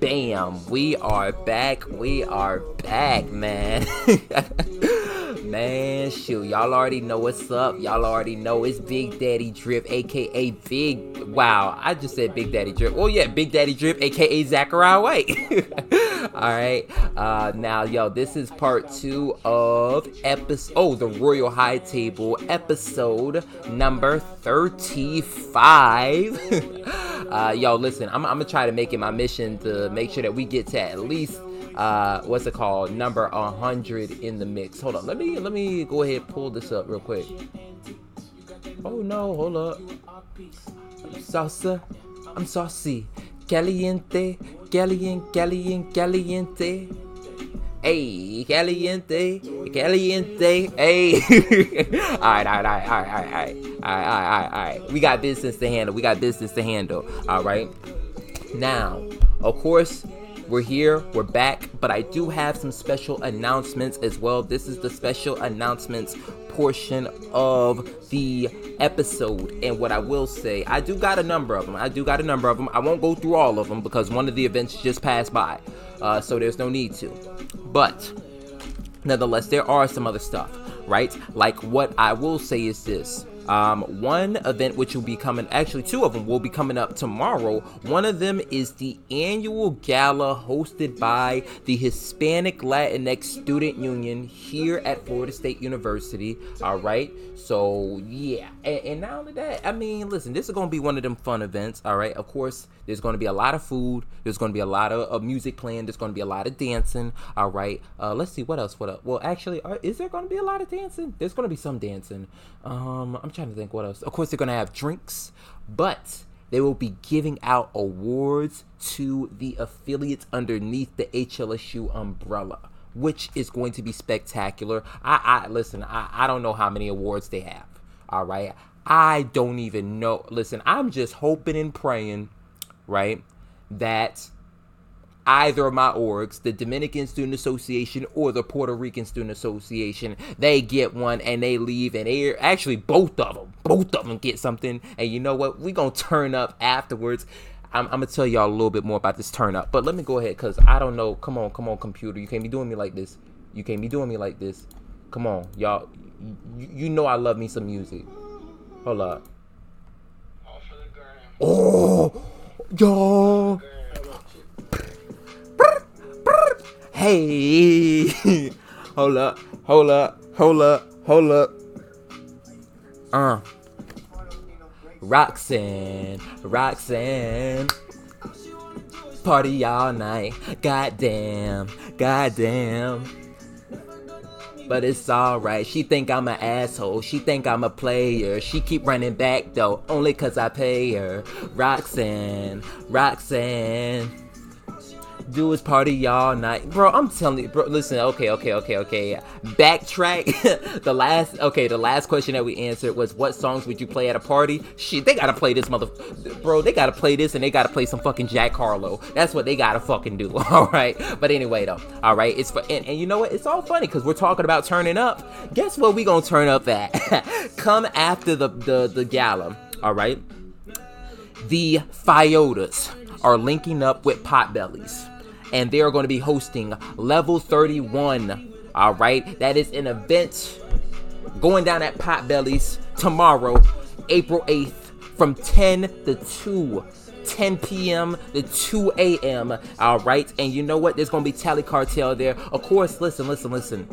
Bam! We are back. We are back, man. man, shoot. Y'all already know what's up. Y'all already know it's Big Daddy Drip, aka Big. Wow, I just said Big Daddy Drip. Oh, yeah, Big Daddy Drip, aka Zachariah White. Alright. Uh, now, yo, this is part two of episode. Oh, the Royal High Table episode number 35. uh, yo, listen, I'm, I'm gonna try to make it my mission to make sure that we get to at least uh, what's it called, number 100 in the mix. Hold on, let me let me go ahead pull this up real quick. Oh no, hold up. Salsa, I'm saucy. Caliente, caliente, caliente, caliente. Hey, caliente, caliente, hey. all right, all right, all right, all right, all right, all right, all right, all right. We got business to handle. We got business to handle. All right. Now, of course, we're here, we're back, but I do have some special announcements as well. This is the special announcements portion of the episode. And what I will say, I do got a number of them. I do got a number of them. I won't go through all of them because one of the events just passed by. Uh, so there's no need to. But nonetheless, there are some other stuff, right? Like what I will say is this. Um, one event which will be coming, actually, two of them will be coming up tomorrow. One of them is the annual gala hosted by the Hispanic Latinx Student Union here at Florida State University. All right, so yeah, and, and not only that, I mean, listen, this is gonna be one of them fun events. All right, of course, there's gonna be a lot of food, there's gonna be a lot of, of music playing, there's gonna be a lot of dancing. All right, uh, let's see what else. What else? Well, actually, are, is there gonna be a lot of dancing? There's gonna be some dancing. Um, I'm trying to think what else. Of course, they're gonna have drinks, but they will be giving out awards to the affiliates underneath the HLSU umbrella, which is going to be spectacular. I, I listen. I, I don't know how many awards they have. All right, I don't even know. Listen, I'm just hoping and praying, right, that either of my orgs, the Dominican Student Association or the Puerto Rican Student Association, they get one and they leave, and they actually both of them, both of them get something. And you know what? We're gonna turn up afterwards. I'm, I'm, gonna tell y'all a little bit more about this turn up, but let me go ahead because I don't know. Come on, come on, computer. You can't be doing me like this. You can't be doing me like this. Come on, y'all. You, you know I love me some music. Hold up. Oh, y'all. Hey, hold up, hold up, hold up, hold up. Uh, Roxanne, Roxanne, party all night. Goddamn, goddamn. But it's alright. She think I'm an asshole. She think I'm a player. She keep running back though, only cause I pay her. Roxanne, Roxanne do his party y'all night, bro. I'm telling you, bro. Listen, okay, okay, okay, okay. Backtrack. the last, okay, the last question that we answered was, "What songs would you play at a party?" Shit, they gotta play this mother, bro. They gotta play this, and they gotta play some fucking Jack Harlow. That's what they gotta fucking do. All right. But anyway, though, all right. It's for, and, and you know what? It's all funny because we're talking about turning up. Guess what? We gonna turn up at? Come after the the the gala. All right. The Phiotas are linking up with Potbelly's and they are going to be hosting Level 31. All right, that is an event going down at Potbelly's tomorrow, April 8th, from 10 to 2. 10 p.m. to 2 a.m. All right, and you know what? There's gonna be Tally Cartel there. Of course, listen, listen, listen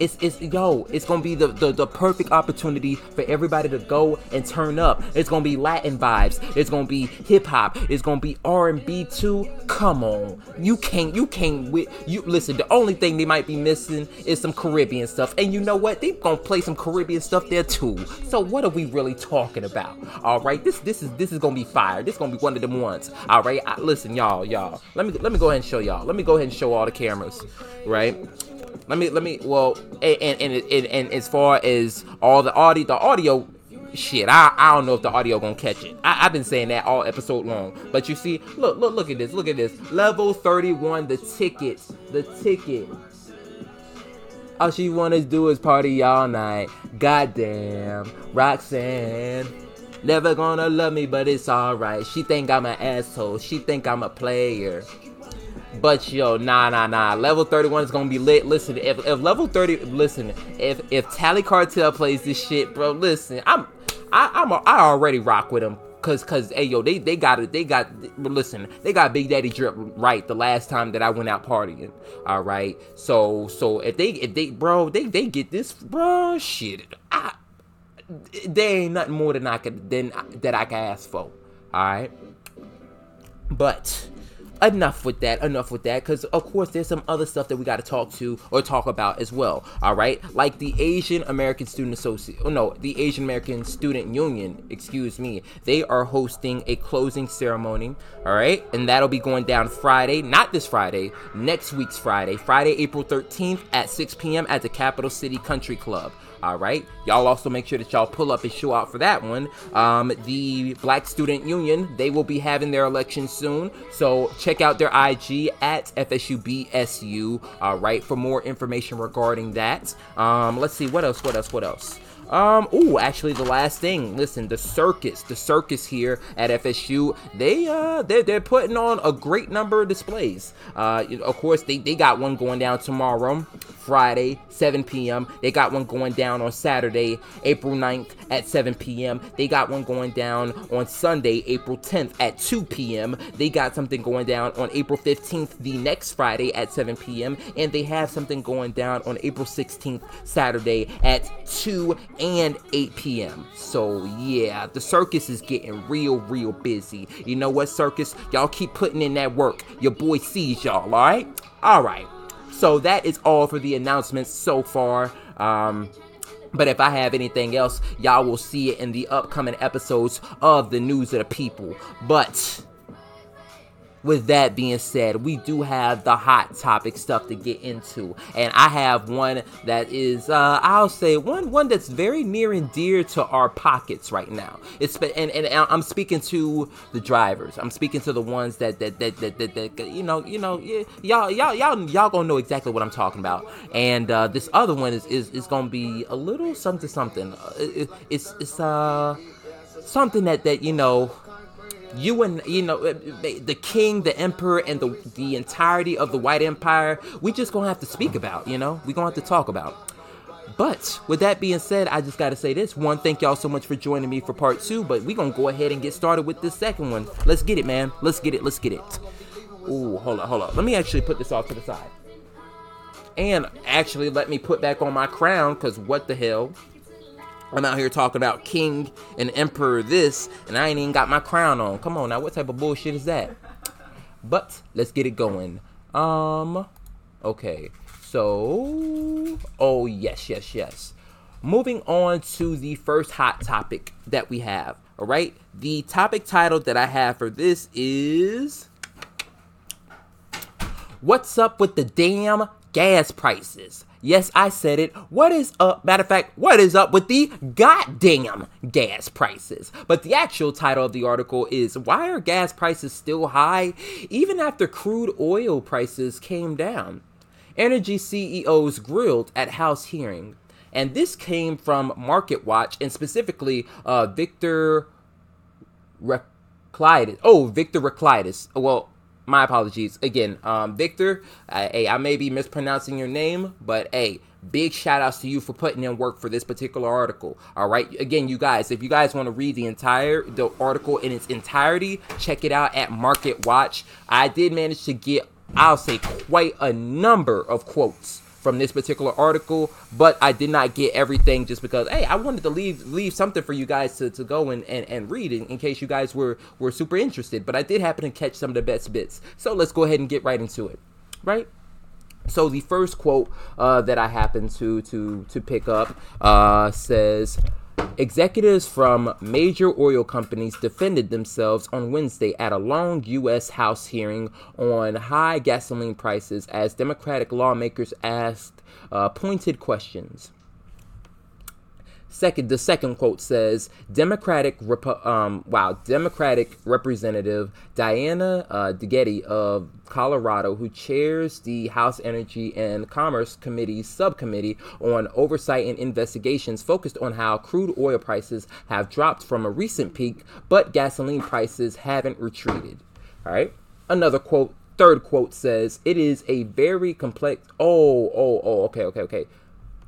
it's it's yo, it's gonna be the, the the perfect opportunity for everybody to go and turn up. It's gonna be Latin vibes. It's gonna be hip hop. It's gonna be R and B too. Come on, you can't you can't with you listen. The only thing they might be missing is some Caribbean stuff, and you know what? They gonna play some Caribbean stuff there too. So what are we really talking about? All right, this this is this is gonna be fire. This is gonna be one of them ones. All right, I, listen, y'all, y'all. Let me let me go ahead and show y'all. Let me go ahead and show all the cameras, right? Let me let me well and and, and, and as far as all the audio the audio shit I, I don't know if the audio gonna catch it. I, i've been saying that all episode long. But you see look look look at this look at this. Level 31 the ticket the ticket all she wanna do is party all night. Goddamn roxanne. Never gonna love me but it's alright. She think i'm an asshole. She think i'm a player But yo, nah, nah, nah. Level 31 is gonna be lit. Listen, if, if level 30, listen, if if Tally Cartel plays this shit, bro, listen, I'm, I, I'm, a, I already rock with them. Cause, cause, hey, yo, they, they got it. They got, listen, they got Big Daddy Drip right the last time that I went out partying. All right, so, so if they, if they, bro, they, they get this, bro, shit. I, there ain't nothing more than I could, than that I can ask for. All right, but enough with that enough with that because of course there's some other stuff that we got to talk to or talk about as well all right? Like the asian american student association oh no the asian american student union excuse me. They are hosting a closing ceremony all right? And that'll be going down friday not this friday next week's friday. Friday april 13th at 6 p.m at the capital city country club all right. Y'all also make sure that y'all pull up and show out for that one. Um, the Black Student Union, they will be having their election soon. So check out their IG at FSUBSU. All right. For more information regarding that. Um, let's see. What else? What else? What else? Um, oh, actually, the last thing. Listen, the circus, the circus here at FSU, they uh, they're, they're putting on a great number of displays. Uh, of course, they they got one going down tomorrow, Friday, 7 p.m. They got one going down on Saturday, April 9th at 7 p.m. They got one going down on Sunday, April 10th at 2 p.m. They got something going down on April 15th, the next Friday at 7 p.m. And they have something going down on April 16th, Saturday at 2 and 8 p.m. So yeah, the circus is getting real, real busy. You know what, circus? Y'all keep putting in that work. Your boy sees y'all, alright? Alright. So that is all for the announcements so far. Um, but if I have anything else, y'all will see it in the upcoming episodes of the News of the People. But with that being said, we do have the hot topic stuff to get into, and I have one that is, uh, I'll say one one that's very near and dear to our pockets right now. It's and, and I'm speaking to the drivers. I'm speaking to the ones that that that that, that, that you know you know y'all y'all y'all y'all gonna know exactly what I'm talking about. And uh, this other one is is, is gonna be a little something something. Uh, it, it's it's uh something that that you know you and you know uh, the king the emperor and the the entirety of the white empire we just gonna have to speak about you know? We gonna have to talk about. But with that being said i just gotta say this. One thank y'all so much for joining me for part two but we gonna go ahead and get started with this second one. Let's get it man. Let's get it. Let's get it. Ooh, hold on hold on let me actually put this off to the side. And actually let me put back on my crown because what the hell I'm out here talking about king and emperor this, and I ain't even got my crown on. Come on now, what type of bullshit is that? But let's get it going. Um, okay. So, oh yes, yes, yes. Moving on to the first hot topic that we have. All right, the topic title that I have for this is What's up with the damn gas prices? Yes, I said it. What is up? Matter of fact, what is up with the goddamn gas prices? But the actual title of the article is Why are gas prices still high even after crude oil prices came down? Energy CEOs grilled at House hearing. And this came from Market Watch and specifically uh, Victor Reclides. Oh, Victor Reclides. Well, my apologies. Again um victor uh, hey i may be mispronouncing your name but hey big shout outs to you for putting in work for this particular article all right? Again you guys if you guys want to read the entire the article in its entirety check it out at market watch. I did manage to get i'll say quite a number of quotes from this particular article, but I did not get everything just because hey, I wanted to leave leave something for you guys to, to go and, and, and read in, in case you guys were were super interested. But I did happen to catch some of the best bits. So let's go ahead and get right into it. Right? So the first quote uh, that I happened to to to pick up uh, says Executives from major oil companies defended themselves on Wednesday at a long U.S. House hearing on high gasoline prices as Democratic lawmakers asked uh, pointed questions. Second, the second quote says Democratic, um, wow, Democratic Representative Diana uh, DeGette of Colorado, who chairs the House Energy and Commerce Committee's subcommittee on oversight and investigations, focused on how crude oil prices have dropped from a recent peak, but gasoline prices haven't retreated. All right. Another quote third quote says, "It is a very complex." Oh, oh, oh. Okay, okay, okay.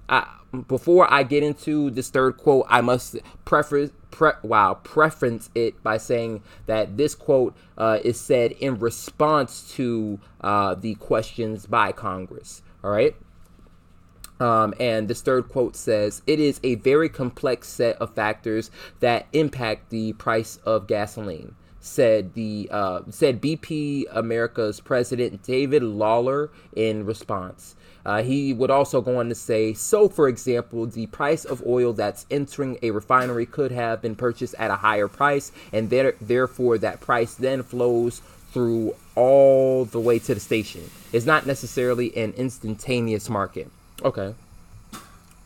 I, before I get into this third quote, I must preface pre- wow preference it by saying that this quote uh, is said in response to uh, the questions by Congress. All right. Um, and this third quote says, It is a very complex set of factors that impact the price of gasoline said the uh, said BP America's president David Lawler in response. Uh, he would also go on to say, so for example, the price of oil that's entering a refinery could have been purchased at a higher price, and there, therefore that price then flows through all the way to the station. It's not necessarily an instantaneous market. Okay.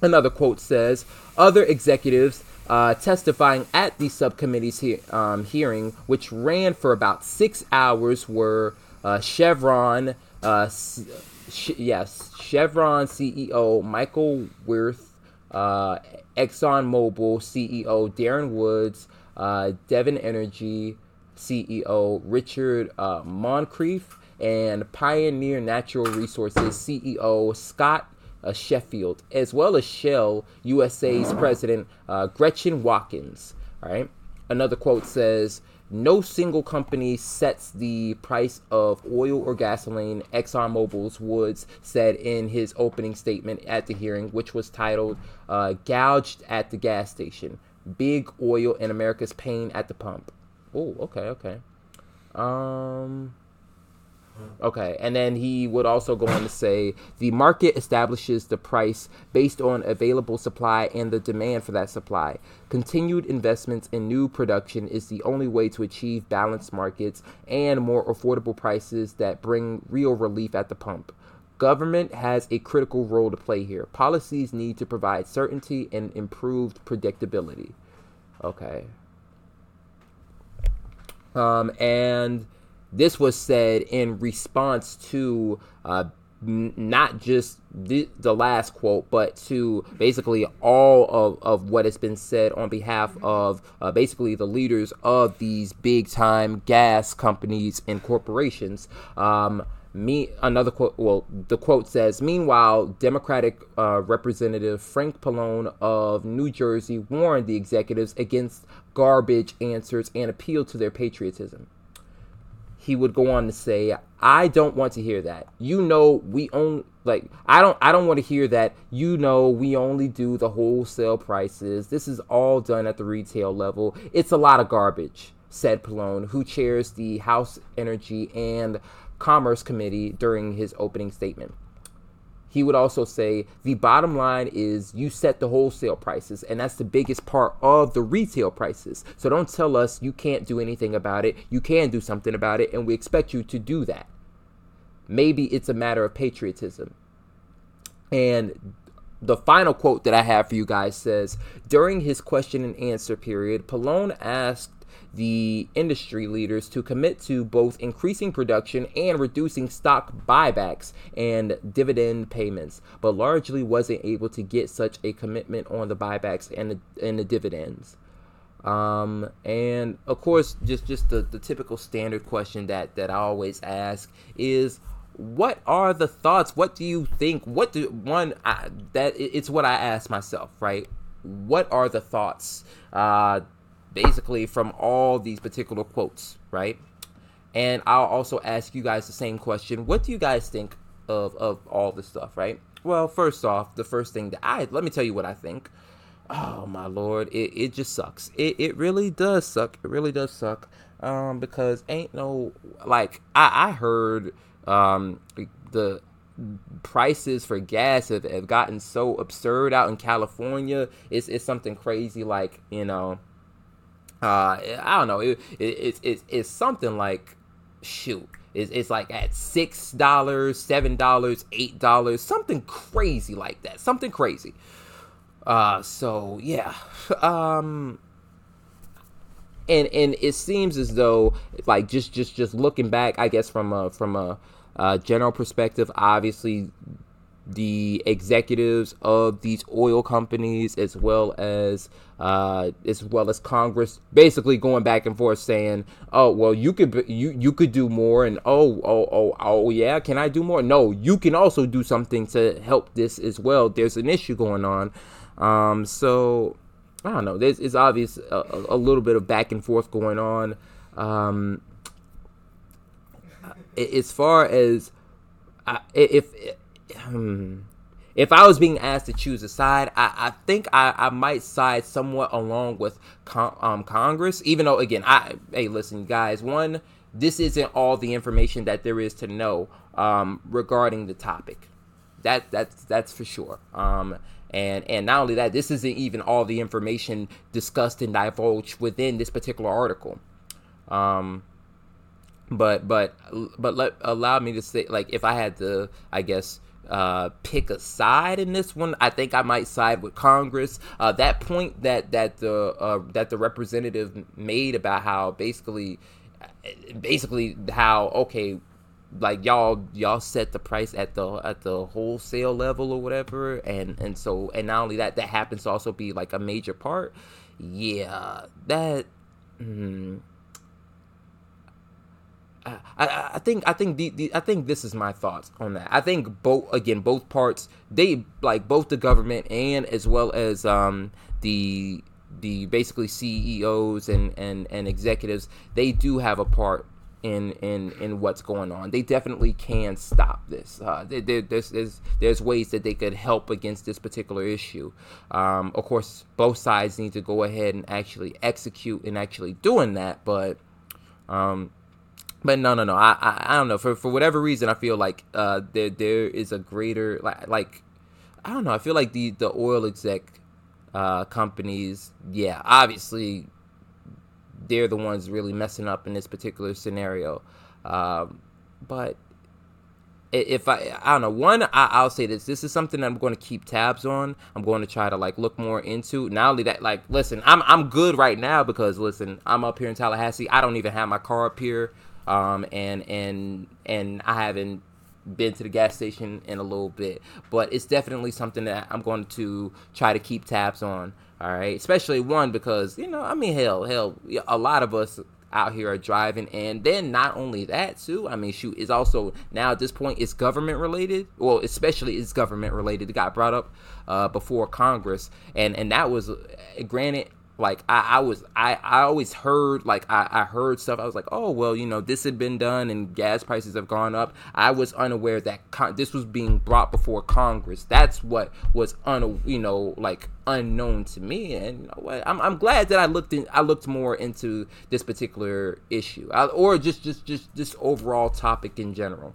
Another quote says, other executives uh, testifying at the subcommittee's he- um, hearing, which ran for about six hours, were uh, Chevron, uh, yes, Chevron CEO Michael Wirth, uh, ExxonMobil CEO Darren Woods, uh, Devon Energy CEO Richard uh, Muncrief, and Pioneer Natural Resources CEO Scott uh, Sheffield, as well as Shell USA's president uh, Gretchen Watkins. All right. Another quote says, "No single company sets the price of oil or gasoline." ExxonMobil's Woods said in his opening statement at the hearing, which was titled uh, "Gouged at the Gas Station: Big Oil and America's Pain at the Pump." Oh, okay, okay. Um. Okay, and then he would also go on to say the market establishes the price based on available supply and the demand for that supply. Continued investments in new production is the only way to achieve balanced markets and more affordable prices that bring real relief at the pump. Government has a critical role to play here. Policies need to provide certainty and improved predictability. Okay. Um, and this was said in response to uh, not just the, the, last quote, but to basically all of, of what has been said on behalf of uh, basically the leaders of these big time gas companies and corporations. Um, me another quote well the quote says meanwhile democratic uh, representative frank pallone of new jersey warned the executives against garbage answers and appealed to their patriotism he would go on to say, "I don't want to hear that. You know, we own like I don't I don't want to hear that. You know, we only do the wholesale prices. This is all done at the retail level. It's a lot of garbage." Said Pallone, who chairs the House Energy and Commerce Committee during his opening statement he would also say the bottom line is you set the wholesale prices and that's the biggest part of the retail prices. So don't tell us you can't do anything about it. You can do something about it and we expect you to do that. Maybe it's a matter of patriotism. And the final quote that I have for you guys says During his question and answer period, Pallone asked the industry leaders to commit to both increasing production and reducing stock buybacks and dividend payments, but largely wasn't able to get such a commitment on the buybacks and the, and the dividends. Um, and of course, just just the, the typical standard question that that I always ask is, what are the thoughts? What do you think? What do one I, that it's what I ask myself, right? What are the thoughts? Uh, basically from all these particular quotes, right? And I'll also ask you guys the same question. What do you guys think of of all this stuff, right? Well, first off, the first thing that I let me tell you what I think. Oh my lord, it, it just sucks. It it really does suck. It really does suck. Um, because ain't no like I I heard um the prices for gas have, have gotten so absurd out in California. It's it's something crazy like, you know, uh, I don't know. It, it, it, it's something like, shoot, it's, it's like at six dollars, seven dollars, eight dollars, something crazy like that. Something crazy. Uh, so yeah, um, and and it seems as though like just just just looking back, I guess from a from a, a general perspective, obviously the executives of these oil companies as well as uh, as well as Congress basically going back and forth saying, "Oh, well, you could you you could do more," and "Oh, oh, oh, oh, yeah, can I do more?" No, you can also do something to help this as well. There's an issue going on, um, so I don't know. There's it's obvious a, a, little bit of back and forth going on. Um, as far as if, if hmm, if I was being asked to choose a side, I, I think I, I might side somewhat along with con- um, Congress, even though, again, I hey, listen, guys, one, this isn't all the information that there is to know um, regarding the topic. That that's that's for sure. Um, and and not only that, this isn't even all the information discussed and divulged within this particular article. Um, but but but let allow me to say, like, if I had to, I guess uh, pick a side in this one. I think I might side with Congress. Uh, that point that that the uh, that the representative made about how basically basically how okay like y'all y'all set the price at the at the wholesale level or whatever and and so and not only that that happens to also be like a major part yeah that mm, I, I, think I think the, the I think this is my thoughts on that. I think both again both parts they like both the government and as well as um the the basically CEOs and and and executives they do have a part in in in what's going on. They definitely can stop this. Uh, there, there's, there's there's ways that they could help against this particular issue. Um, of course, both sides need to go ahead and actually execute and actually doing that, but. Um, but no, no, no. I, I, I don't know. For for whatever reason, I feel like uh, there there is a greater like like I don't know. I feel like the the oil exec uh, companies, yeah, obviously they're the ones really messing up in this particular scenario. Um, but if I I don't know one I, will say this this is something that I'm going to keep tabs on I'm going to try to like look more into not only that like listen I'm I'm good right now because listen I'm up here in Tallahassee I don't even have my car up here um, and and and I haven't been to the gas station in a little bit, but it's definitely something that I'm going to try to keep tabs on. All right, especially one because you know, I mean, hell, hell, a lot of us out here are driving, and then not only that too. I mean, shoot, it's also now at this point it's government related. Well, especially it's government related. It got brought up uh, before Congress, and and that was granted like I, I was I, I always heard like I, I heard stuff. I was like oh well you know this had been done and gas prices have gone up. I was unaware that con- this was being brought before congress. That's what was un you know like unknown to me. And you know what I'm, I'm glad that i looked in i looked more into this particular issue. I, or just just just this overall topic in general.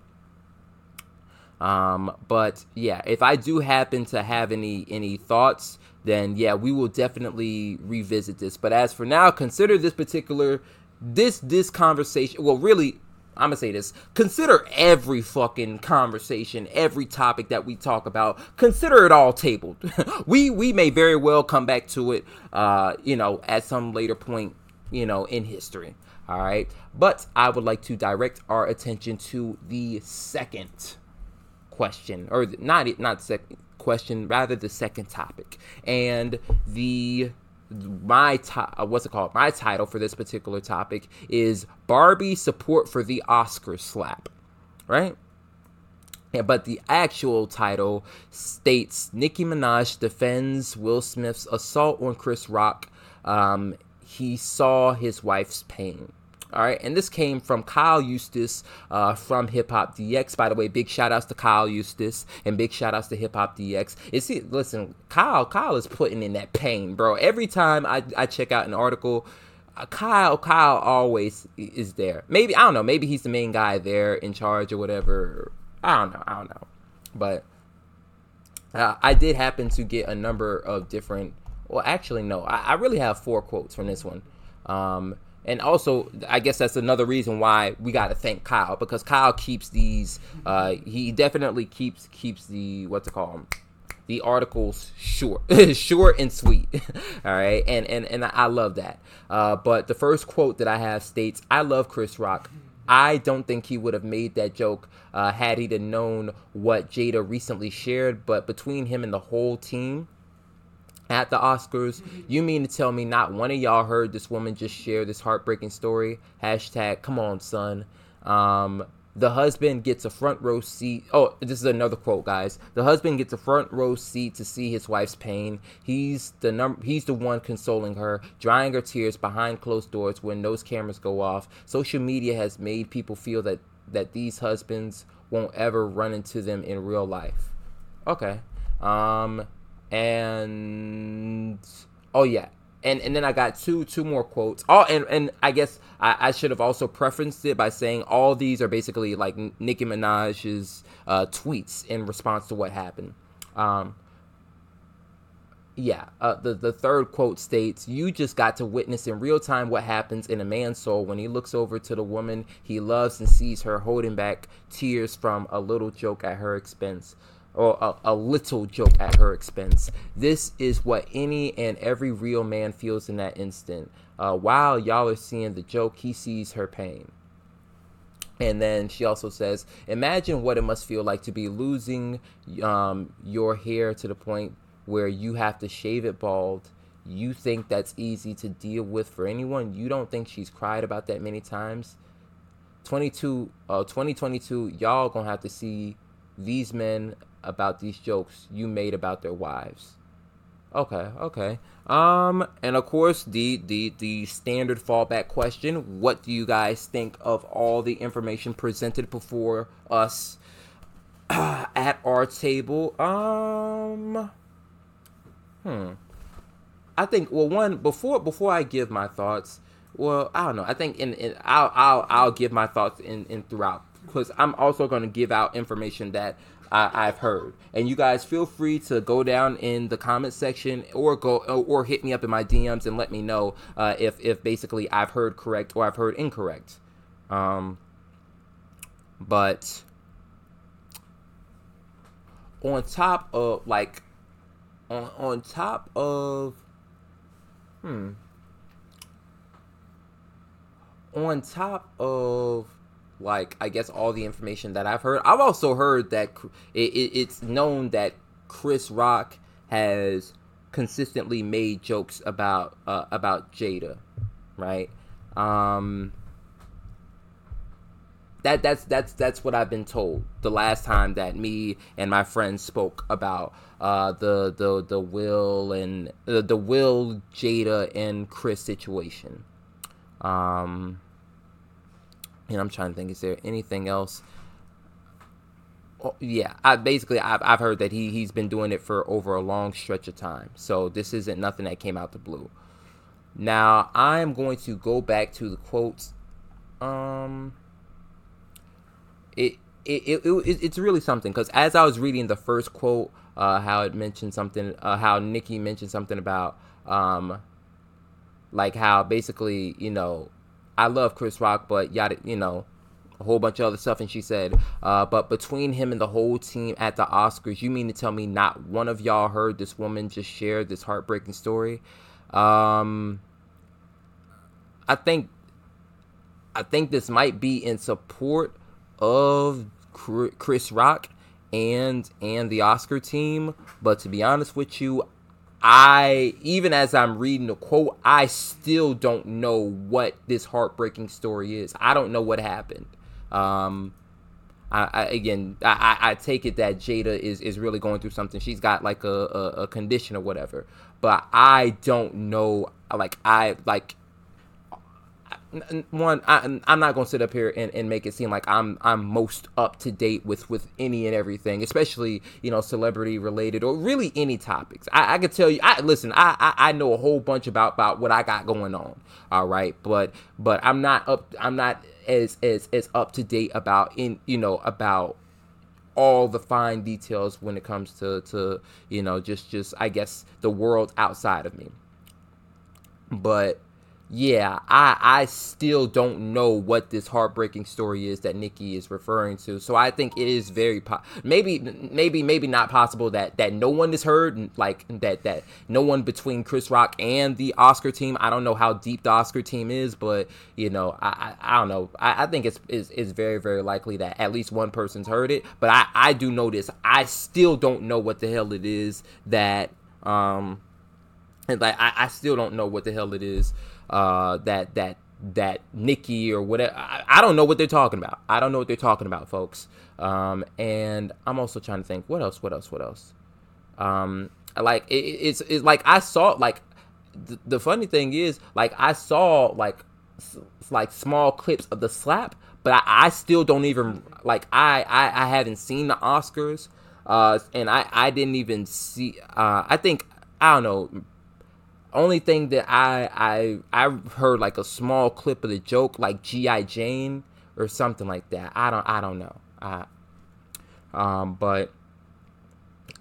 Um but yeah if i do happen to have any any thoughts then yeah, we will definitely revisit this. But as for now, consider this particular this this conversation. Well, really, I'm gonna say this. Consider every fucking conversation, every topic that we talk about. Consider it all tabled. we we may very well come back to it, uh, you know, at some later point, you know, in history. All right, but I would like to direct our attention to the second question, or not not second question, rather the second topic. And the my uh, what's it called? My title for this particular topic is Barbie support for the Oscar slap, right? Yeah, but the actual title states Nicki Minaj defends Will Smith's assault on Chris Rock. Um, he saw his wife's pain. All right, and this came from Kyle Eustace uh, from Hip Hop DX. By the way, big shout outs to Kyle Eustace and big shout outs to Hip Hop DX. It's listen, Kyle, Kyle is putting in that pain, bro. Every time I, I check out an article, uh, Kyle, Kyle always is there. Maybe I don't know. Maybe he's the main guy there in charge or whatever. I don't know. I don't know. But uh, I did happen to get a number of different. Well, actually, no. I, I really have four quotes from this one. Um, and also I guess that's another reason why we got to thank Kyle because Kyle keeps these. Uh, he definitely keeps keeps the what's it called the articles short, short and sweet. All right, and and and I love that. Uh, but the first quote that I have states, "I love Chris Rock. I don't think he would have made that joke uh, had he known what Jada recently shared. But between him and the whole team at the Oscars, you mean to tell me not one of y'all heard this woman just share this heartbreaking story? Hashtag, come on, son. Um, the husband gets a front row seat. Oh, this is another quote, guys. The husband gets a front row seat to see his wife's pain. He's the number. He's the one consoling her, drying her tears behind closed doors when those cameras go off. Social media has made people feel that that these husbands won't ever run into them in real life. Okay. Um, and oh yeah, and and then I got two two more quotes. Oh, and and I guess I, I should have also preferenced it by saying all these are basically like Nicki Minaj's uh, tweets in response to what happened. Um, yeah, uh, the the third quote states, "You just got to witness in real time what happens in a man's soul when he looks over to the woman he loves and sees her holding back tears from a little joke at her expense." Or a, a, little joke at her expense. This is what any and every real man feels in that instant. Uh, while y'all are seeing the joke, he sees her pain. And then she also says, Imagine what it must feel like to be losing um, your hair to the point where you have to shave it bald. You think that's easy to deal with for anyone. You don't think she's cried about that many times. 22, uh, 2022, y'all gonna have to see these men about these jokes you made about their wives. Okay, okay. Um, and of course, the the the standard fallback question: What do you guys think of all the information presented before us uh, at our table? Um, hmm. I think well, one before before I give my thoughts. Well, I don't know. I think in, in I'll I'll I'll give my thoughts in in throughout because I'm also going to give out information that I, have heard. And you guys feel free to go down in the comment section or go or hit me up in my DMs and let me know uh, if if basically I've heard correct or I've heard incorrect. Um, but on top of like on on top of hmm on top of like I guess all the information that I've heard. I've also heard that it, it, it's known that Chris Rock has consistently made jokes about uh, about Jada, right? Um, that that's that's that's what I've been told. The last time that me and my friends spoke about uh, the the the Will and uh, the Will Jada and Chris situation. Um, and I'm trying to think, is there anything else? Oh, yeah, I basically I've, I've heard that he he's been doing it for over a long stretch of time. So this isn't nothing that came out the blue. Now I am going to go back to the quotes. Um, it it, it, it it's really something because as I was reading the first quote, uh, how it mentioned something, uh, how Nicki mentioned something about um, like how basically you know I love Chris Rock, but yada, you know, a whole bunch of other stuff. And she said, uh, but between him and the whole team at the Oscars, you mean to tell me not one of y'all heard this woman just share this heartbreaking story? Um, I think, I think this might be in support of Chris Rock and and the Oscar team. But to be honest with you, I even as I'm reading the quote, I still don't know what this heartbreaking story is. I don't know what happened. Um, I, I again, I, I take it that Jada is is really going through something. She's got like a, a, a condition or whatever, but I don't know. Like I like one I, am not gonna sit up here and, and make it seem like i'm i'm most up to date with with any and everything especially you know celebrity related or really any topics. I, I could tell you i listen I, I, I know a whole bunch about about what i got going on all right? But but i'm not up i'm not as as as up to date about in you know about all the fine details when it comes to to you know just just i guess the world outside of me. But yeah, I I still don't know what this heartbreaking story is that Nicki is referring to. So I think it is very po- maybe maybe maybe not possible that that no one is heard like that that no one between Chris Rock and the Oscar team. I don't know how deep the Oscar team is, but you know I I, I don't know. I, I think it's, it's it's very very likely that at least one person's heard it. But I I do know this. I still don't know what the hell it is that um and like I, I still don't know what the hell it is uh, that that that Nicki or whatever. I, I, don't know what they're talking about. I don't know what they're talking about, folks. Um, and I'm also trying to think what else, what else, what else. Um, like it, it's it's like I saw like th- the funny thing is like I saw like s- like small clips of the slap, but I, I still don't even like I, I I haven't seen the Oscars. Uh, and I, I didn't even see. Uh, I think I don't know only thing that I I I heard like a small clip of the joke, like GI Jane or something like that. I don't I don't know. I, um, but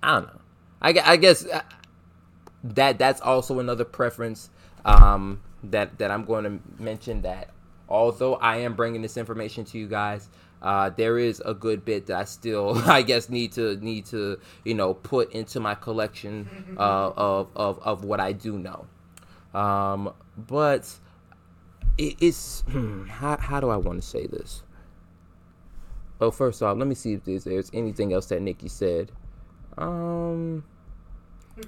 I don't know. I, I guess uh, that that's also another preference um, that that I'm going to mention that although I am bringing this information to you guys, uh, there is a good bit that I still, I guess, need to need to you know put into my collection uh, of, of of what I do know. Um, but it, it's hmm, how how do I want to say this? Well, first off, let me see if there's, there's anything else that Nicki said. Um.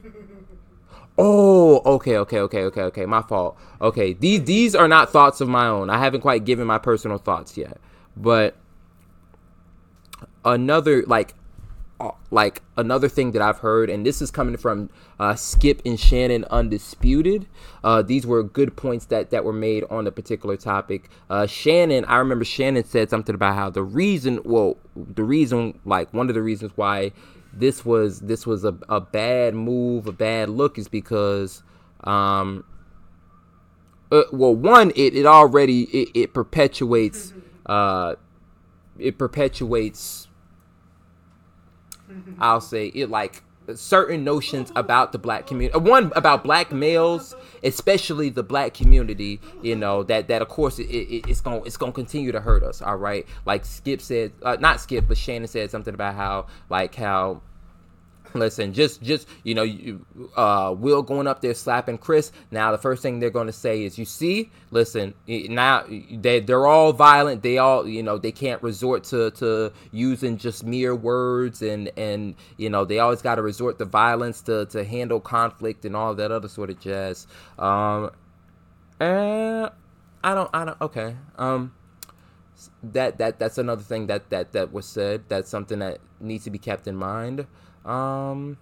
Oh, okay, okay, okay, okay, okay. My fault. Okay, these these are not thoughts of my own. I haven't quite given my personal thoughts yet. But another like uh, like another thing that I've heard, and this is coming from uh, Skip and Shannon Undisputed. Uh, these were good points that that were made on the particular topic. Uh, Shannon, I remember Shannon said something about how the reason, well, the reason, like one of the reasons why this was this was a, a bad move, a bad look, is because, um, uh, well, one, it it already it, it perpetuates, uh, it perpetuates I'll say it like certain notions about the black community one about black males especially the black community you know that that of course it, it, it's gonna it's to continue to hurt us all right? Like skip said uh, not skip but shannon said something about how like how Listen, just just you know, you, uh, Will going up there slapping Chris. Now the first thing they're going to say is, "You see, listen, now they they're all violent. They all you know they can't resort to to using just mere words and and you know they always got to resort to violence to to handle conflict and all that other sort of jazz." Um, and I don't I don't okay um that that that's another thing that that that was said. That's something that needs to be kept in mind. Um,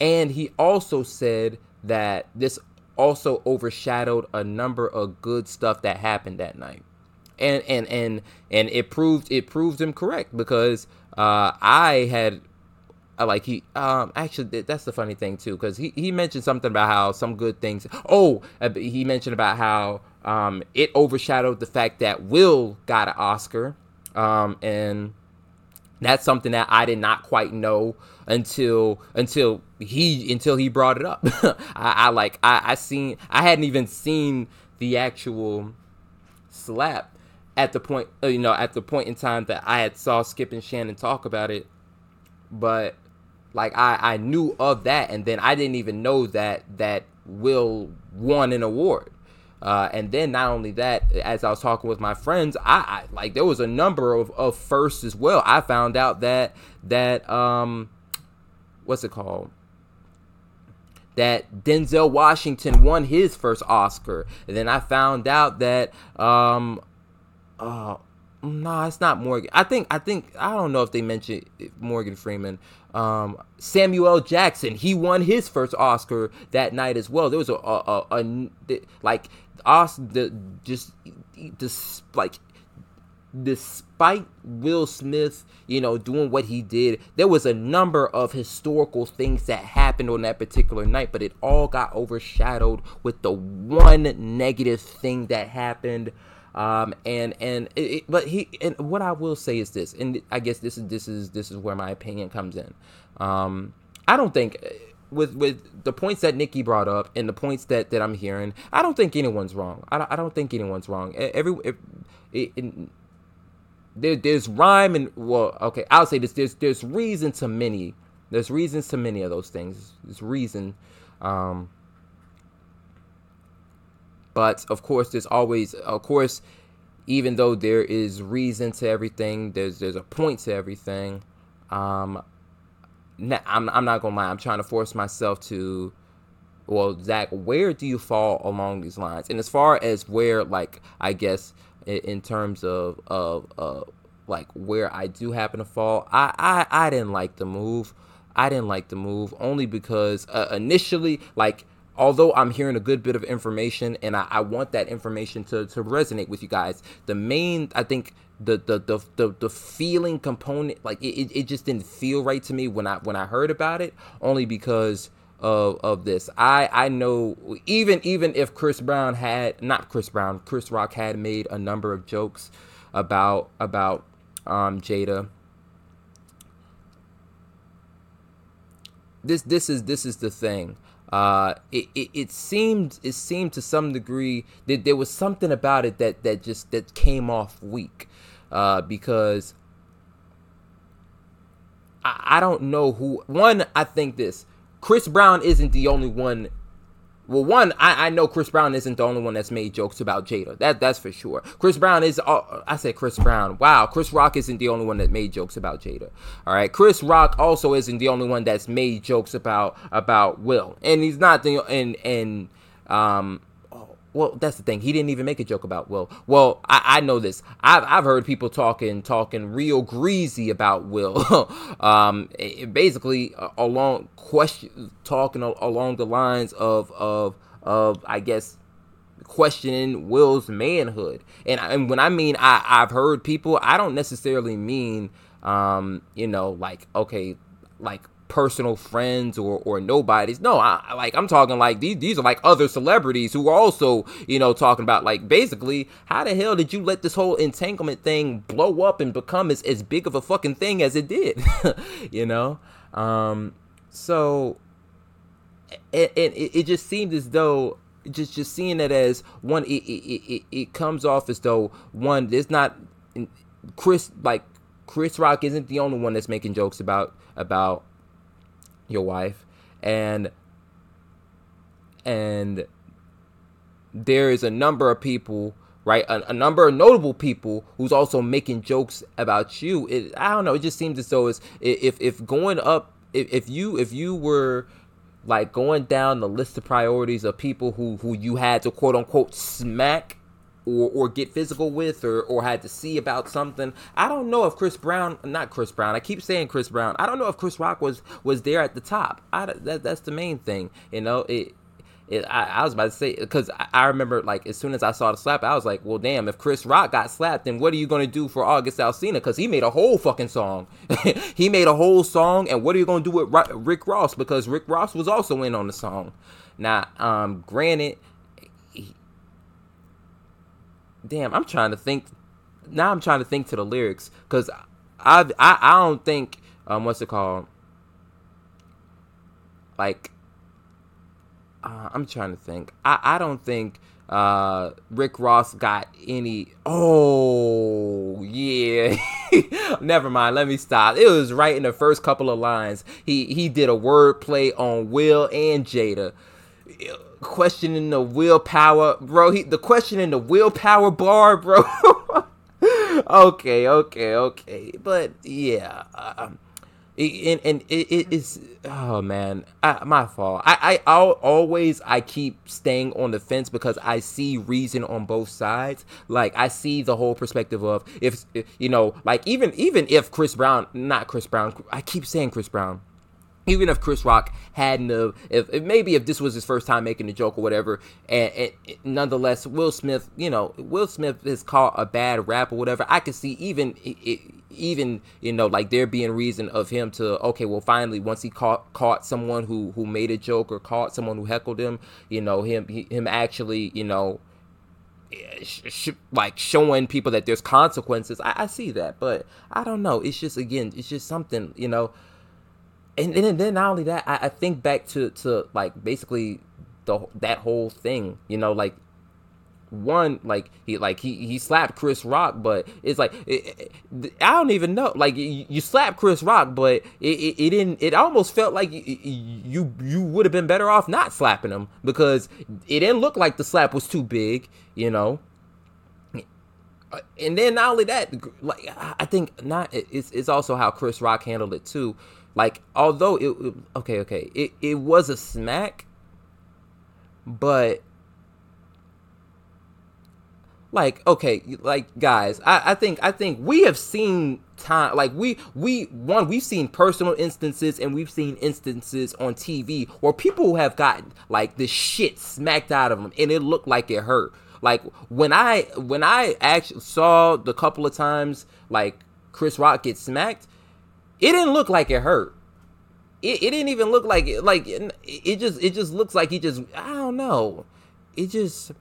and he also said that this also overshadowed a number of good stuff that happened that night. And and and and it proved it proved him correct because uh, I had like he um actually that's the funny thing too because he, he mentioned something about how some good things oh uh, he mentioned about how um it overshadowed the fact that will got an oscar um and that's something that I did not quite know until until he until he brought it up. I, I, like I, I seen I hadn't even seen the actual slap at the point uh, you know at the point in time that I had saw Skip and Shannon talk about it, but like I I knew of that and then I didn't even know that that Will won an award. Uh, and then not only that, as I was talking with my friends, I, I, like there was a number of, of firsts as well. I found out that that um, what's it called? That Denzel Washington won his first Oscar, and then I found out that um, uh, no, nah, it's not Morgan. I think I think I don't know if they mentioned Morgan Freeman. Um, Samuel Jackson, he won his first Oscar that night as well. There was a, a, a, a like us the just this like despite Will Smith, you know, doing what he did, there was a number of historical things that happened on that particular night, but it all got overshadowed with the one negative thing that happened. Um, and and it, it, but he and what I will say is this, and I guess this is this is this is where my opinion comes in. Um, I don't think with with the points that Nicki brought up and the points that that I'm hearing, I don't think anyone's wrong. I don't, I don't think anyone's wrong. Every there, there's rhyme and well, okay, I'll say this. There's there's reason to many. There's reasons to many of those things. There's reason. Um, but of course, there's always, of course, even though there is reason to everything, there's there's a point to everything. Um, I'm I'm not gonna lie. I'm trying to force myself to. Well, Zach, where do you fall along these lines? And as far as where, like, I guess in terms of of uh, like where I do happen to fall, I I, I didn't like the move. I didn't like the move only because uh, initially, like, although I'm hearing a good bit of information and I, I want that information to, to resonate with you guys, the main, I think, the the the the, the feeling component like it, it just didn't feel right to me when I when I heard about it only because of of this. I I know even even if Chris Brown had not Chris Brown, Chris Rock had made a number of jokes about about um Jada this this is this is the thing. Uh, it, it, it seemed it seemed to some degree that there was something about it that that just that came off weak, uh, because I, I don't know who one. I think this Chris Brown isn't the only one well, one, I, I know Chris Brown isn't the only one that's made jokes about Jada. That that's for sure. Chris Brown is. Uh, I said Chris Brown. Wow, Chris Rock isn't the only one that made jokes about Jada. All right, Chris Rock also isn't the only one that's made jokes about about Will, and he's not the and and um well, that's the thing. He didn't even make a joke about Will. Well, I, I know this. I've, I've heard people talking talking real greasy about Will. um, basically uh, along question talking along the lines of of of I guess questioning Will's manhood. And and when I mean I I've heard people, I don't necessarily mean um you know like okay like personal friends or or nobodies. No, I like I'm talking like these these are like other celebrities who are also, you know, talking about like basically how the hell did you let this whole entanglement thing blow up and become as, as big of a fucking thing as it did? you know? Um so it, it, it just seemed as though just just seeing it as one it, it, it, it comes off as though one there's not Chris like Chris Rock isn't the only one that's making jokes about about your wife and and there is a number of people right a, a, number of notable people who's also making jokes about you. It, i don't know it just seems as though it's if if going up if, if you if you were like going down the list of priorities of people who who you had to quote unquote smack or, or get physical with or, or had to see about something. I don't know if Chris Brown, not Chris Brown, I keep saying Chris Brown. I don't know if Chris Rock was was there at the top. I, that, that's the main thing. You know, it, it, I, I, was about to say because I, I, remember like as soon as I saw the slap, I was like, well, damn, if Chris Rock got slapped, then what are you gonna do for August Alsina? Because he made a whole fucking song. he made a whole song, and what are you gonna do with Rick Ross? Because Rick Ross was also in on the song. Now, um, granted, damn, I'm trying to think. Now I'm trying to think to the lyrics because I, I I don't think um what's it called? Like uh, I'm trying to think. I I don't think uh Rick Ross got any oh yeah. Never mind let me stop. It was right in the first couple of lines. He he did a word play on Will and Jada questioning the willpower, bro. He, the question in the willpower bar, bro. okay, okay, okay. But yeah, um, and and it, it is oh man, I, my fault. I I I'll, always I keep staying on the fence because I see reason on both sides. Like I see the whole perspective of if you know, like even even if Chris Brown, not Chris Brown, I keep saying Chris Brown even if Chris Rock hadn't have, if, if, maybe if this was his first time making a joke or whatever, and, and, nonetheless, Will Smith, you know, Will Smith is called a bad rap or whatever. I could see even, even you know, like there being reason of him to okay, well, finally, once he caught caught someone who who made a joke or caught someone who heckled him, you know, him him actually, you know, eh, like showing people that there's consequences. I, I see that, but I don't know. It's just again, it's just something, you know and then and then not only that, I, I think back to to like basically the that whole thing. You know, like one like he like he he slapped Chris Rock, but it's like it, it, I don't even know. Like you, you slapped Chris Rock, but it, it, it didn't. It almost felt like you you, you would have been better off not slapping him because it didn't look like the slap was too big. You know. Uh, and then not only that, like I think not it's it's also how Chris Rock handled it too. Like although it okay okay it it was a smack, but like okay like guys I, I think i think we have seen time like we we one we've seen personal instances and we've seen instances on tv where people have gotten like the shit smacked out of them and it looked like it hurt. Like when i when i actually saw the couple of times like chris rock get smacked it didn't look like it hurt it, it didn't even look like it like it, it just it just looks like he just i don't know it just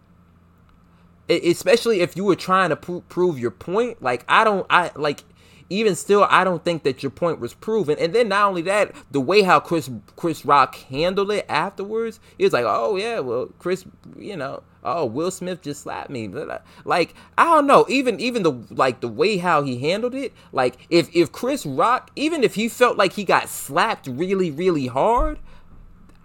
especially if you were trying to pro- prove your point. Like I don't, I like even still, I don't think that your point was proven. And then not only that, the way how Chris Chris Rock handled it afterwards, he was like, "Oh yeah, well, Chris, you know, oh Will Smith just slapped me." Like I don't know, even even the like the way how he handled it, like if if Chris Rock, even if he felt like he got slapped really really hard,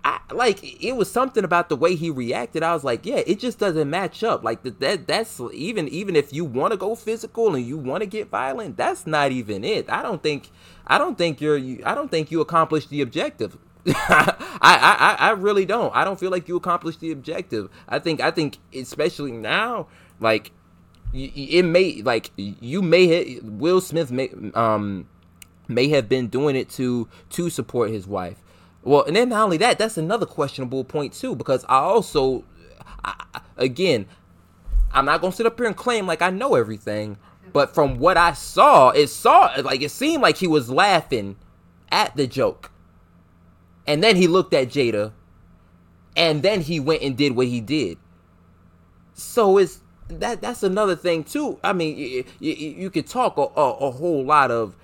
I, like it was something about the way he reacted. I was like, yeah, it just doesn't match up. Like that that's even even if you want to go physical and you want to get violent, that's not even it. I don't think I don't think you're you, I don't think you accomplished the objective. I, I I really don't. I don't feel like you accomplished the objective. I think I think especially now, like it may like you may Will Smith may um may have been doing it to to support his wife well, and then not only that, that's another questionable point too, because I also, I, again, I'm not gonna sit up here and claim like I know everything, but from what I saw, it saw like it seemed like he was laughing at the joke, and then he looked at Jada, and then he went and did what he did. So it's that that's another thing too. I mean, you, you, you could talk a, a, a whole lot of,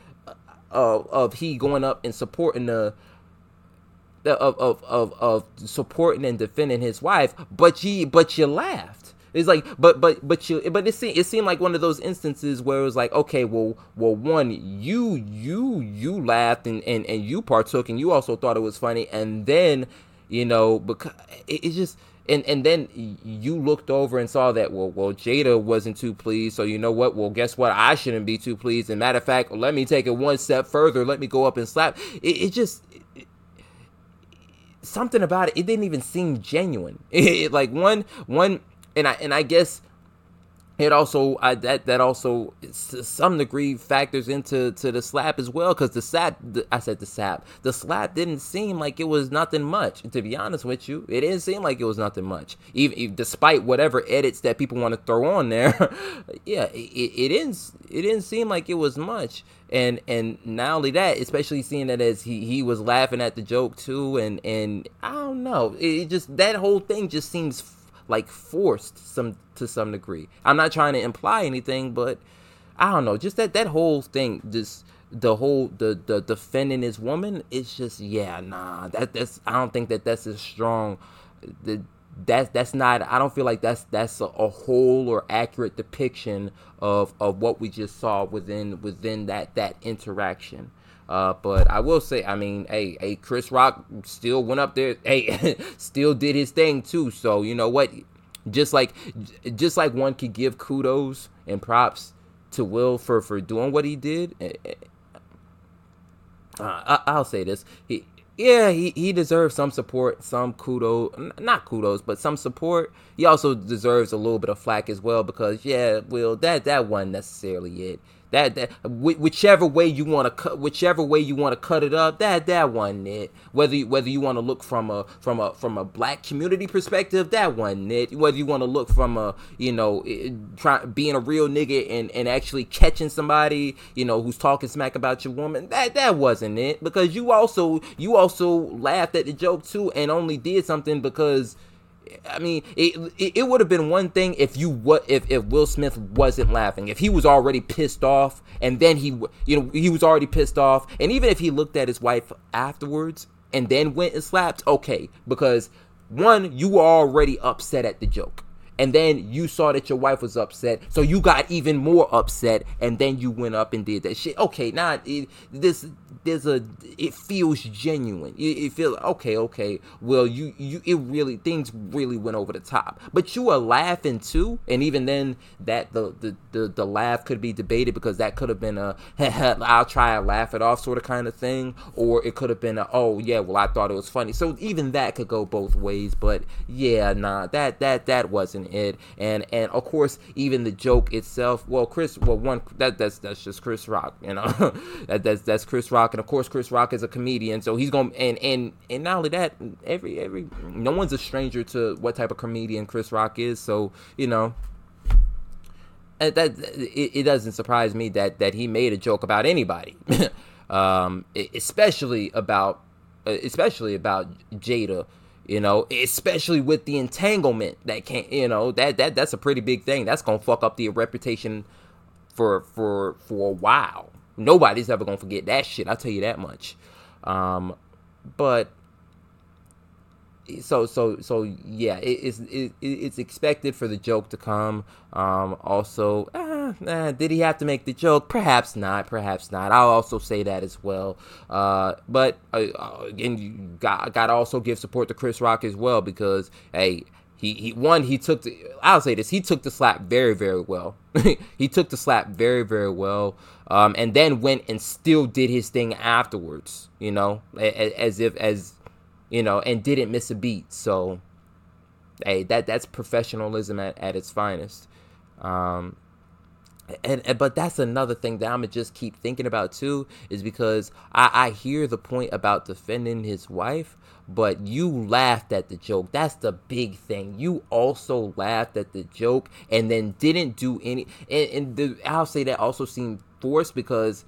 of of he going up and supporting the of, of, of, of supporting and defending his wife, but you but you laughed. It's like, but but but you but it seemed it seemed like one of those instances where it was like, okay, well well one you you you laughed and and and you partook and you also thought it was funny, and then you know because it, just and and then you looked over and saw that well well Jada wasn't too pleased. So you know what? Well guess what? I shouldn't be too pleased. And matter of fact let me take it one step further. Let me go up and slap. It, it just something about it, it didn't even seem genuine. It, like one one and I and I guess it also I, that that also to some degree factors into to the slap as well because the slap the, I said the slap the slap didn't seem like it was nothing much. To be honest with you it didn't seem like it was nothing much. Even, even despite whatever edits that people want to throw on there yeah it, it, didn't it didn't seem like it was much. And and not only that especially seeing that as he he was laughing at the joke too and and I don't know it just that whole thing just seems like forced some to some degree. I'm not trying to imply anything, but I don't know, just that that whole thing, just the whole the the defending his woman, it's just yeah, nah, that that's I don't think that that's as strong. The that's that's not I don't feel like that's that's a, a, whole or accurate depiction of of what we just saw within within that that interaction. Uh, but I will say, I mean, hey, hey, Chris Rock still went up there, hey, still did his thing too. So you know what? Just like, just like one could give kudos and props to Will for for doing what he did. Eh, eh, uh, I, will say this: he, yeah, he, he deserves some support, some kudos, not kudos, but some support. He also deserves a little bit of flack as well because yeah, Will, that that wasn't necessarily it that that whichever way you want to cut whichever way you want to cut it up that that wasn't it. Whether you, whether you want to look from a from a from a black community perspective that wasn't it. Whether you want to look from a you know try, being a real nigga and and actually catching somebody you know who's talking smack about your woman that that wasn't it. Because you also you also laughed at the joke too and only did something because I mean, it it, would have been one thing if you what if if Will Smith wasn't laughing, if he was already pissed off, and then he you know he was already pissed off, and even if he looked at his wife afterwards and then went and slapped, okay, because one you were already upset at the joke. And then you saw that your wife was upset, so you got even more upset, and then you went up and did that shit. Okay, now it, this there's a it feels genuine. It, it feels okay, okay. Well, you you it really things really went over the top, but you were laughing too, and even then that the the the, the laugh could be debated because that could have been a I'll try and laugh it off sort of kind of thing, or it could have been a oh yeah, well I thought it was funny. So even that could go both ways, but yeah, nah, that that that wasn't it. And and of course, even the joke itself. Well, Chris. Well, one that that's that's just Chris Rock. You know, that that's that's Chris Rock, and of course, Chris Rock is a comedian, so he's gonna and and and not only that, every every no one's a stranger to what type of comedian Chris Rock is. So you know, that it, it, doesn't surprise me that that he made a joke about anybody, um, especially about especially about Jada you know, especially with the entanglement that can't, you know, that that that's a pretty big thing. That's gonna fuck up the reputation for for for a while. Nobody's ever gonna forget that shit. I'll tell you that much. Um, but so so so yeah, it, it's it, it's expected for the joke to come. Um, also, uh, uh, did he have to make the joke? Perhaps not. Perhaps not. I'll also say that as well. Uh, but uh, uh, again, you got got to also give support to Chris Rock as well because hey. He, he one he took the I'll say this he took the slap very very well he took the slap very very well um, and then went and still did his thing afterwards you know as, as if as you know, and didn't miss a beat. So, hey, that that's professionalism at, at its finest. Um, and, and, but that's another thing that I'm gonna just keep thinking about too, is because I, I hear the point about defending his wife, but you laughed at the joke. That's the big thing. You also laughed at the joke and then didn't do any. And, and the, I'll say that also seemed forced because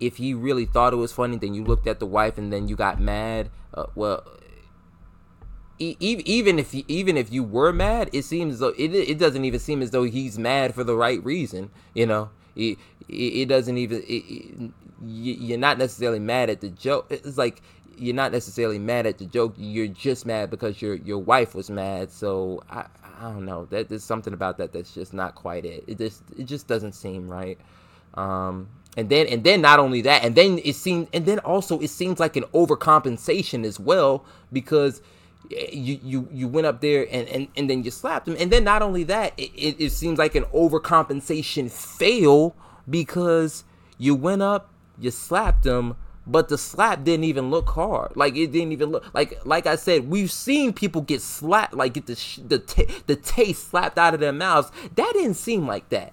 if he really thought it was funny, then you looked at the wife and then you got mad uh, well, even if even if you were mad, it seems though it it doesn't even seem as though he's mad for the right reason. You know, it it, doesn't even it, you're not necessarily mad at the joke. It's like you're not necessarily mad at the joke. You're just mad because your your wife was mad. So I I don't know. That there's something about that that's just not quite it. It just it just doesn't seem right. Um, and then and then not only that and then it seems and then also it seems like an overcompensation as well because you you you went up there and and, and then you slapped him and then not only that it, it, it seems like an overcompensation fail because you went up you slapped him but the slap didn't even look hard. Like it didn't even look like like I said. We've seen people get slapped, like get the the t- the taste slapped out of their mouths. That didn't seem like that.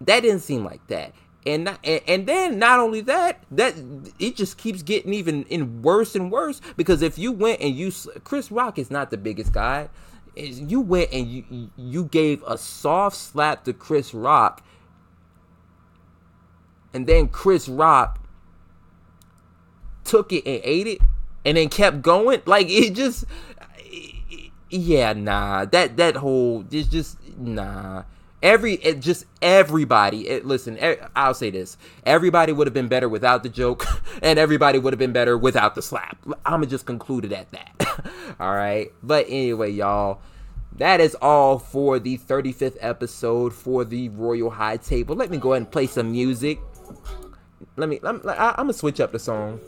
That didn't seem like that and, not, and and then not only that that it just keeps getting even in worse and worse because if you went and you Chris Rock is not the biggest guy you went and you you gave a soft slap to Chris Rock and then Chris Rock took it and ate it and then kept going like it just yeah nah that that whole just just nah Every it just everybody. It, listen, I'll say this: everybody would have been better without the joke, and everybody would have been better without the slap. I'ma just conclude it at that. all right. But anyway, y'all, that is all for the 35th episode for the Royal High Table. Let me go ahead and play some music. Let me. I'm, I'm gonna switch up the song.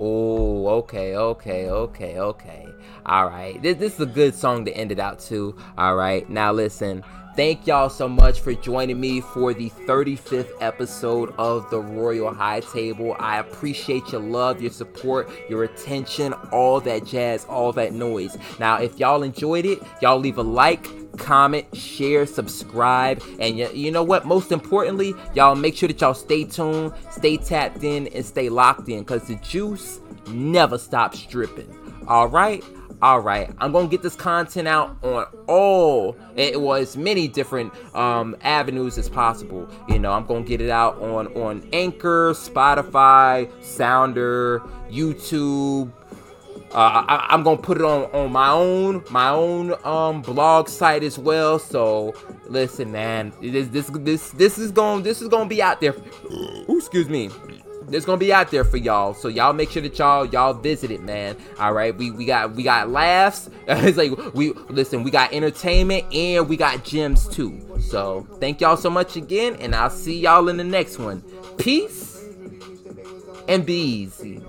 Oh, okay, okay, okay, okay. All right. This, this is a good song to end it out to. All right. Now, listen. Thank y'all so much for joining me for the 35th episode of the Royal High Table. I appreciate your love, your support, your attention, all that jazz, all that noise. Now, if y'all enjoyed it, y'all leave a like, comment, share, subscribe, and you, you know what? Most importantly, y'all make sure that y'all stay tuned, stay tapped in, and stay locked in because the juice never stops dripping. All right? all right i'm gonna get this content out on all it was many different um, avenues as possible you know i'm gonna get it out on on anchor spotify sounder youtube Uh, I, am gonna put it on on my own my own um blog site as well. So listen, man, this this this this is going this is gonna be out there. Ooh, excuse me. It's gonna be out there for y'all. So y'all make sure that y'all y'all visit it, man. All right, we we got we got laughs. it's like we listen. We got entertainment and we got gems too. So thank y'all so much again, and I'll see y'all in the next one. Peace and be easy.